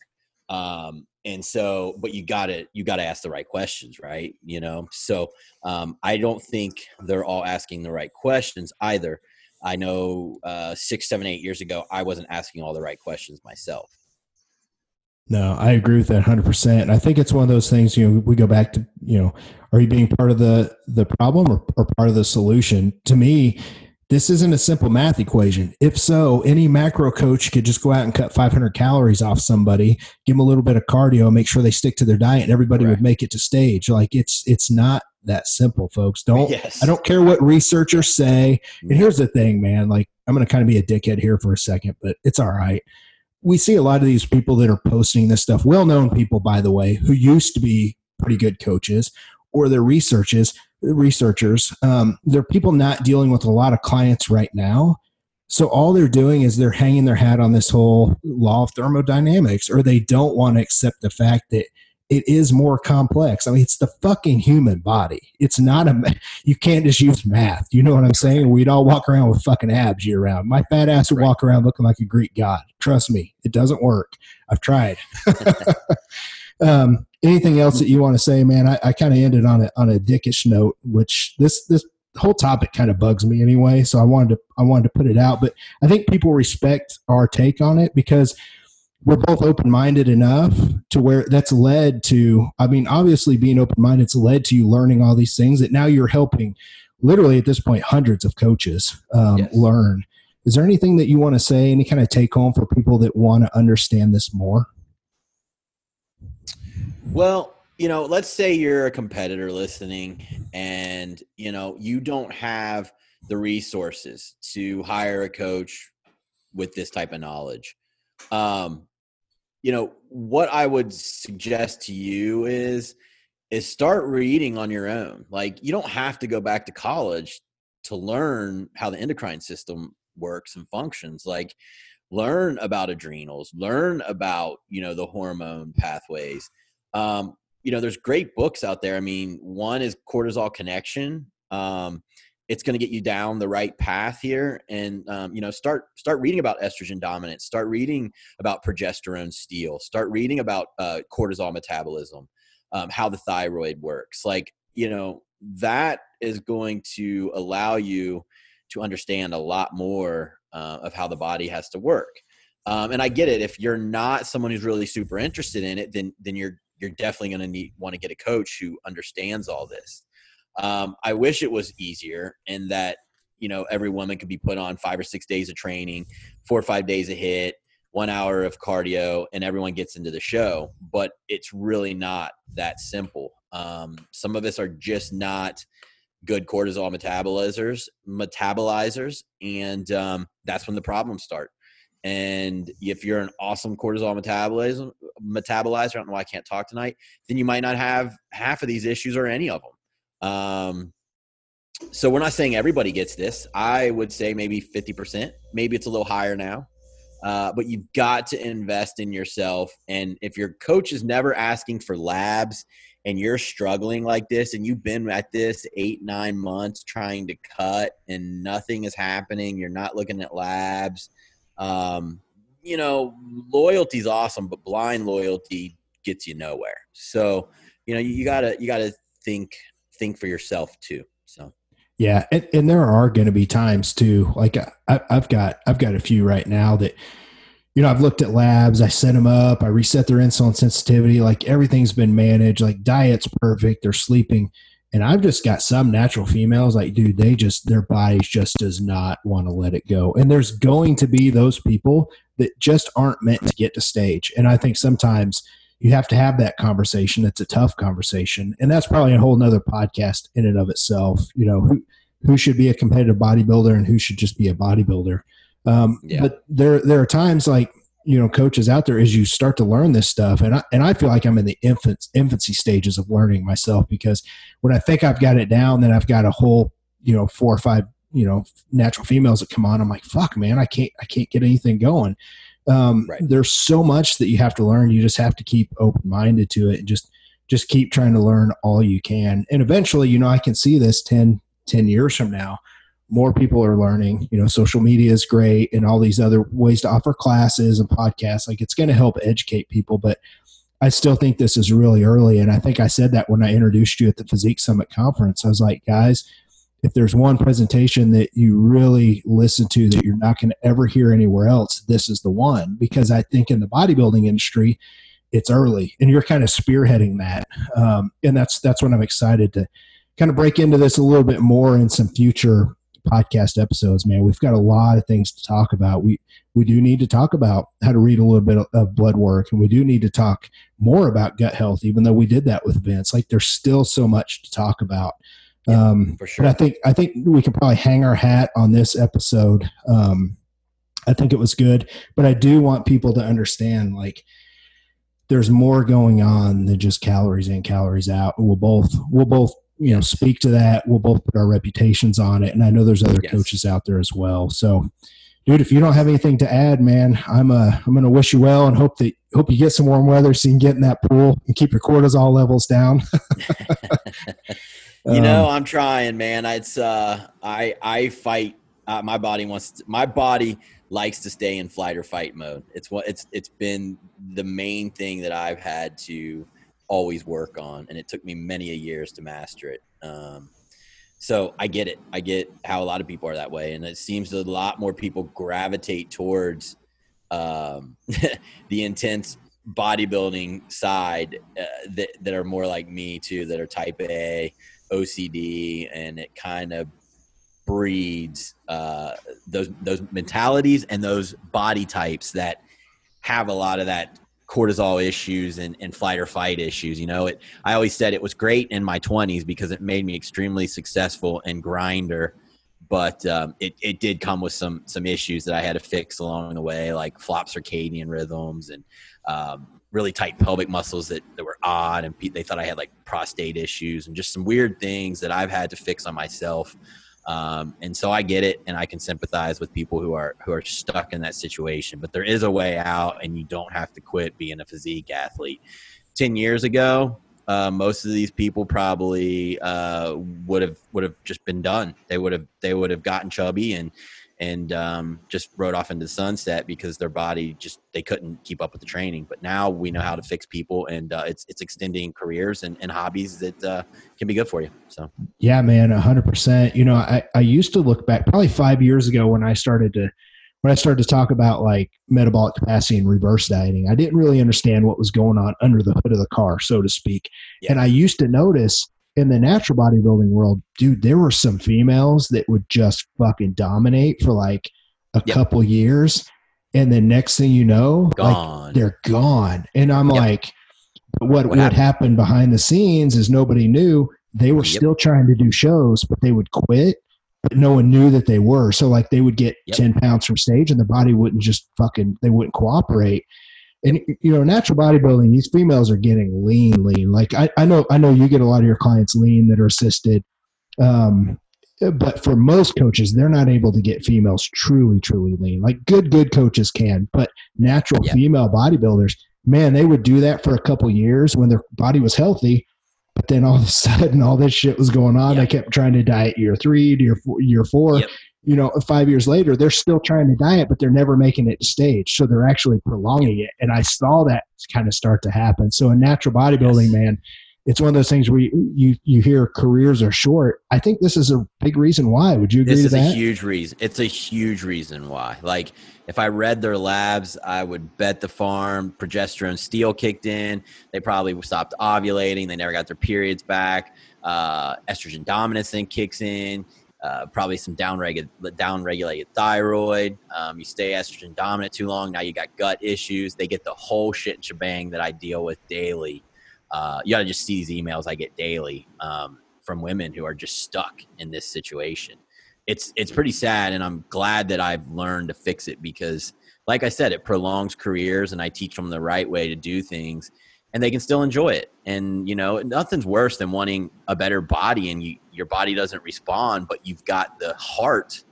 um and so but you gotta you gotta ask the right questions right? You know? So um i don't think they're all asking the right questions either. I know uh six seven eight years ago i wasn't asking all the right questions myself. No i agree with that 100% and i think it's one of those things you know we go back to you know are you being part of the the problem or, or part of the solution? To me this isn't a simple math equation. If so, any macro coach could just go out and cut 500 calories off somebody, give them a little bit of cardio, make sure they stick to their diet, and everybody would make it to stage. Like it's it's not that simple, folks. Don't yes. I don't care what researchers say. And here's the thing, man. Like I'm going to kind of be a dickhead here for a second, but it's all right. We see a lot of these people that are posting this stuff, well-known people, by the way, who used to be pretty good coaches, or their researches researchers. Um, they're people not dealing with a lot of clients right now. So all they're doing is they're hanging their hat on this whole law of thermodynamics, or they don't want to accept the fact that it is more complex. I mean, it's the fucking human body. It's not a, you can't just use math. You know what I'm saying? We'd all walk around with fucking abs year round. My fat ass would walk around looking like a Greek god. Trust me, it doesn't work. I've tried. um, anything else that you want to say, man? I, I kind of ended on a on a dickish note, which this this whole topic kind of bugs me anyway. So I wanted to I wanted to put it out, but I think people respect our take on it because we're both open minded enough to where that's led to. I mean, obviously, being open minded's led to you learning all these things that now you're helping. Literally at this point, hundreds of coaches um, yes. learn. Is there anything that you want to say? Any kind of take home for people that want to understand this more? Well, you know, let's say you're a competitor listening and, you know, you don't have the resources to hire a coach with this type of knowledge. Um, you know, what I would suggest to you is is start reading on your own. Like you don't have to go back to college to learn how the endocrine system works and functions. Like learn about adrenals, learn about, you know, the hormone pathways. Um, you know, there's great books out there. I mean, one is Cortisol Connection. Um, it's going to get you down the right path here, and um, you know, start start reading about estrogen dominance. Start reading about progesterone steal. Start reading about uh, cortisol metabolism, um, how the thyroid works. Like, you know, that is going to allow you to understand a lot more uh, of how the body has to work. Um, and I get it. If you're not someone who's really super interested in it, then then you're you're definitely going to need want to get a coach who understands all this. Um, I wish it was easier and that you know every woman could be put on five or six days of training, four or five days a HIIT, one hour of cardio, and everyone gets into the show. But it's really not that simple. Um, some of us are just not good cortisol metabolizers, metabolizers, and um, that's when the problems start. And if you're an awesome cortisol metabolism metabolizer, I don't know why I can't talk tonight, then you might not have half of these issues or any of them. Um, so we're not saying everybody gets this. I would say maybe 50%. Maybe it's a little higher now. Uh, but you've got to invest in yourself. And if your coach is never asking for labs and you're struggling like this and you've been at this eight, nine months trying to cut and nothing is happening, you're not looking at labs, um, you know, loyalty is awesome, but blind loyalty gets you nowhere. So, you know, you gotta you gotta think think for yourself too. So. Yeah, and, and there are going to be times too. Like I, I've got I've got a few right now that you know, I've looked at labs, I set them up, I reset their insulin sensitivity, like everything's been managed, like diet's perfect, they're sleeping. And I've just got some natural females, like, dude, they just, their bodies just does not want to let it go. And there's going to be those people that just aren't meant to get to stage. And I think sometimes you have to have that conversation. It's a tough conversation. And that's probably a whole nother podcast in and of itself. You know, who, who should be a competitive bodybuilder and who should just be a bodybuilder. Um, yeah. But there, there are times like you know coaches out there as you start to learn this stuff. And I, and I feel like I'm in the infant infancy stages of learning myself because when I think I've got it down then I've got a whole you know four or five you know natural females that come on. I'm like fuck man I can't I can't get anything going. Um, right. there's so much that you have to learn. You just have to keep open minded to it and just just keep trying to learn all you can. And eventually you know I can see this 10 10 years from now more people are learning. You know social media is great and all these other ways to offer classes and podcasts. Like it's going to help educate people but i still think this is really early. And i think i said that when i introduced you at the physique summit conference. I was like guys if there's one presentation that you really listen to that you're not going to ever hear anywhere else this is the one. Because i think in the bodybuilding industry it's early and you're kind of spearheading that. Um, and that's that's what i'm excited to kind of break into this a little bit more in some future podcast episodes, man. We've got a lot of things to talk about. We we do need to talk about how to read a little bit of blood work, and we do need to talk more about gut health. Even though we did that with Vince, like there's still so much to talk about. Yeah, um, for sure. But I think I think we can probably hang our hat on this episode. Um, I think it was good, but I do want people to understand like there's more going on than just calories in, calories out. We'll both we'll both you know speak to that. We'll both put our reputations on it. And i know there's other yes. coaches out there as well. So dude if you don't have anything to add man i'm uh i'm gonna wish you well and hope that hope you get some warm weather so you can get in that pool and keep your cortisol levels down. You know um, i'm trying man. It's uh i i fight uh, my body wants to, my body likes to stay in flight or fight mode. It's what it's it's been the main thing that i've had to always work on, and it took me many a years to master it. Um, so I get it. I get how a lot of people are that way, and it seems a lot more people gravitate towards um, the intense bodybuilding side uh, that that are more like me too, that are type A, OCD, and it kind of breeds uh, those those mentalities and those body types that have a lot of that cortisol issues and, and flight or fight issues. You know, it. I always said it was great in my 20s because it made me extremely successful and grinder. But um, it, it did come with some some issues that I had to fix along the way, like flop circadian rhythms and um, really tight pelvic muscles that, that were odd, and they thought I had like prostate issues and just some weird things that I've had to fix on myself. Um, and so I get it, and I can sympathize with people who are who are stuck in that situation. But there is a way out, and you don't have to quit being a physique athlete. Ten years ago, uh, most of these people probably uh, would have would have just been done. They would have they would have gotten chubby and and um, just rode off into the sunset because their body just they couldn't keep up with the training. But now we know how to fix people, and uh, it's it's extending careers and, and hobbies that uh, can be good for you. So yeah, man, hundred percent. You know, I I used to look back probably five years ago when I started to when I started to talk about like metabolic capacity and reverse dieting. I didn't really understand what was going on under the hood of the car, so to speak. Yeah. And I used to notice in the natural bodybuilding world, dude, there were some females that would just fucking dominate for like a yep. couple years. And then next thing you know, like they're gone. And I'm yep. like, what, what, what happened? happened behind the scenes is nobody knew. They were yep. still trying to do shows, but they would quit, but no one knew that they were. So like they would get 10 pounds from stage and the body wouldn't just fucking, they wouldn't cooperate and you know natural bodybuilding these females are getting lean lean. Like i, I know i know you get a lot of your clients lean that are assisted um, but for most coaches they're not able to get females truly truly lean. Like good good coaches can but natural yeah. female bodybuilders man they would do that for a couple years when their body was healthy but then all of a sudden all this shit was going on. They kept trying to diet year three to year four, year four. Yep you know, five years later, they're still trying to diet, but they're never making it to stage. So they're actually prolonging it. And I saw that kind of start to happen. So in natural bodybuilding, yes. man, it's one of those things where you, you, you hear careers are short. I think this is a big reason why. Would you agree this is that? a huge reason. It's a huge reason why. Like if I read their labs, I would bet the farm progesterone steal kicked in. They probably stopped ovulating. They never got their periods back. Uh, estrogen dominance then kicks in uh, probably some down regulated thyroid. Um, you stay estrogen dominant too long, now you got gut issues. They get the whole shit and shebang that I deal with daily. Uh, you got to just see these emails I get daily um, from women who are just stuck in this situation. It's it's pretty sad, and I'm glad that I've learned to fix it because, like I said, it prolongs careers, and I teach them the right way to do things and they can still enjoy it. And you know, nothing's worse than wanting a better body and you, your body doesn't respond, but you've got the heart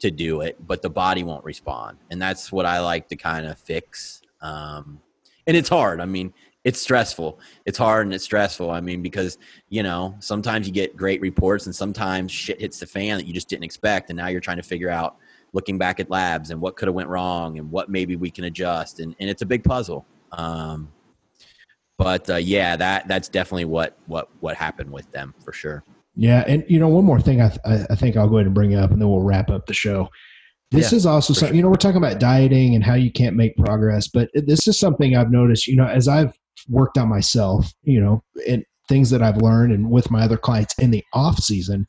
to do it, but the body won't respond. And that's what I like to kind of fix. Um, and it's hard. I mean, it's stressful. It's hard and it's stressful. I mean, because you know, sometimes you get great reports and sometimes shit hits the fan that you just didn't expect, and now you're trying to figure out, looking back at labs and what could have went wrong and what maybe we can adjust, and, and it's a big puzzle. Um, but uh, yeah, that that's definitely what what what happened with them for sure. Yeah, and you know, one more thing I th- I think I'll go ahead and bring up, and then we'll wrap up the show. This yeah, is also something sure. you know we're talking about dieting and how you can't make progress, but this is something I've noticed. You know, as I've worked on myself, you know, and things that I've learned, and with my other clients in the off season,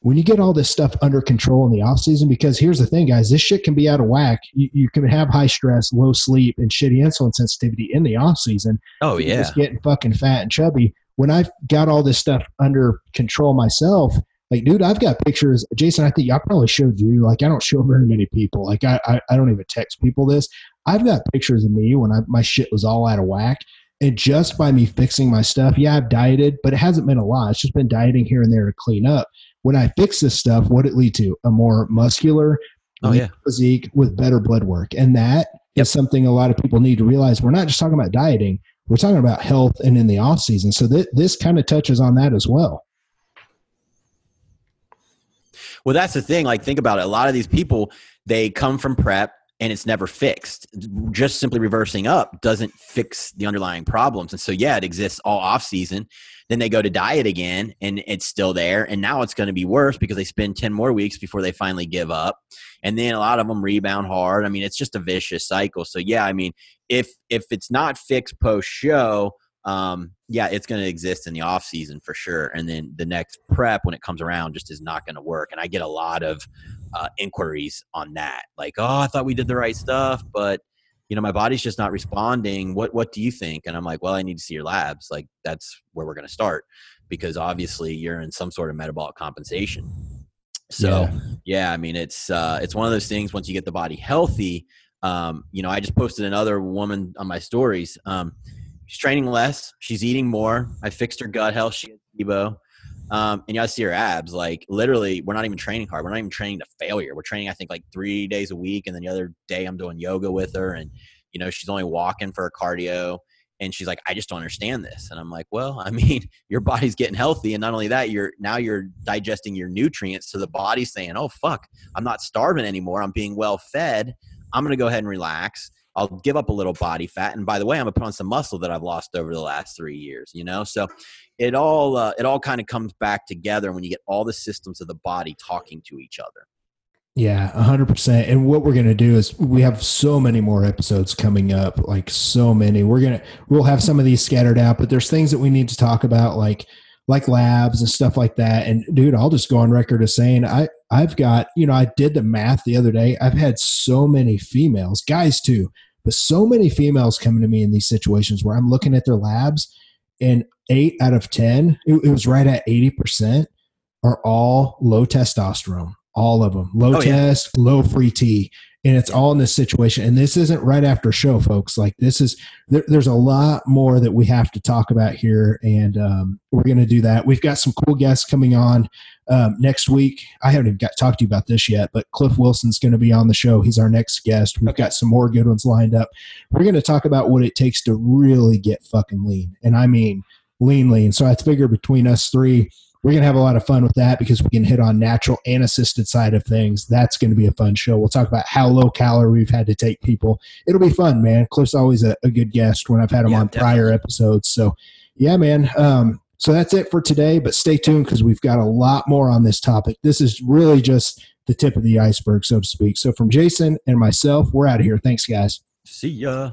when you get all this stuff under control in the off season, because here's the thing, guys, this shit can be out of whack. You, you can have high stress, low sleep, and shitty insulin sensitivity in the off season. Oh yeah, just getting fucking fat and chubby. When I've got all this stuff under control myself, like, dude, I've got pictures. Jason, I think I probably showed you. Like, I don't show very many people. Like, I, I, I don't even text people this. I've got pictures of me when I, my shit was all out of whack. And just by me fixing my stuff, yeah, I've dieted, but it hasn't been a lot. It's just been dieting here and there to clean up when I fix this stuff, what it lead to? A more muscular oh, yeah. physique with better blood work. And that yep. is something a lot of people need to realize. We're not just talking about dieting, we're talking about health and in the off season. So th- this kind of touches on that as well. Well, that's the thing. Like, think about it. A lot of these people, they come from prep and it's never fixed. Just simply reversing up doesn't fix the underlying problems. And so, yeah, it exists all off season. Then they go to diet again and it's still there. And now it's going to be worse because they spend 10 more weeks before they finally give up. And then a lot of them rebound hard. I mean, it's just a vicious cycle. So, yeah, I mean, if if it's not fixed post show, um, yeah, it's going to exist in the off season for sure. And then the next prep when it comes around just is not going to work. And I get a lot of uh, inquiries on that, like, oh, I thought we did the right stuff, but you know, my body's just not responding. What what do you think? And I'm like, well, I need to see your labs. Like that's where we're going to start because obviously you're in some sort of metabolic compensation. So yeah, yeah I mean, it's uh, it's one of those things. Once you get the body healthy, um, you know, I just posted another woman on my stories. Um, she's training less, she's eating more. I fixed her gut health. She has SIBO. Um, and guys see her abs. Like literally, we're not even training hard. We're not even training to failure. We're training, I think, like three days a week, and then the other day I'm doing yoga with her, and you know she's only walking for her cardio. And she's like, I just don't understand this. And I'm like, well, I mean, your body's getting healthy, and not only that, you're now you're digesting your nutrients. So the body's saying, oh fuck, I'm not starving anymore. I'm being well fed. I'm gonna go ahead and relax. I'll give up a little body fat, and by the way, I'm gonna put on some muscle that I've lost over the last three years. You know, so it all uh, it all kind of comes back together when you get all the systems of the body talking to each other. Yeah, hundred percent. And what we're gonna do is we have so many more episodes coming up, like so many. We're gonna we'll have some of these scattered out, but there's things that we need to talk about, like like labs and stuff like that. And dude, I'll just go on record as saying I I've got you know I did the math the other day. I've had so many females, guys too, but so many females coming to me in these situations where I'm looking at their labs and eight out of 10, it, it was right at 80%, are all low testosterone. All of them. Low oh, test, yeah. low free T. And it's all in this situation. And this isn't right after show, folks. Like, this is, there, there's a lot more that we have to talk about here. And um, we're going to do that. We've got some cool guests coming on um, next week. I haven't even got talked to you about this yet, but Cliff Wilson's going to be on the show. He's our next guest. We've got some more good ones lined up. We're going to talk about what it takes to really get fucking lean. And I mean, lean, lean. So I figure between us three, we're going to have a lot of fun with that because we can hit on natural and assisted side of things. That's going to be a fun show. We'll talk about how low calorie we've had to take people. It'll be fun, man. Cliff's always a, a good guest when I've had him yeah, on definitely. prior episodes. So, yeah, man. Um, so that's it for today, but stay tuned because we've got a lot more on this topic. This is really just the tip of the iceberg, so to speak. So from Jason and myself, we're out of here. Thanks, guys. See ya.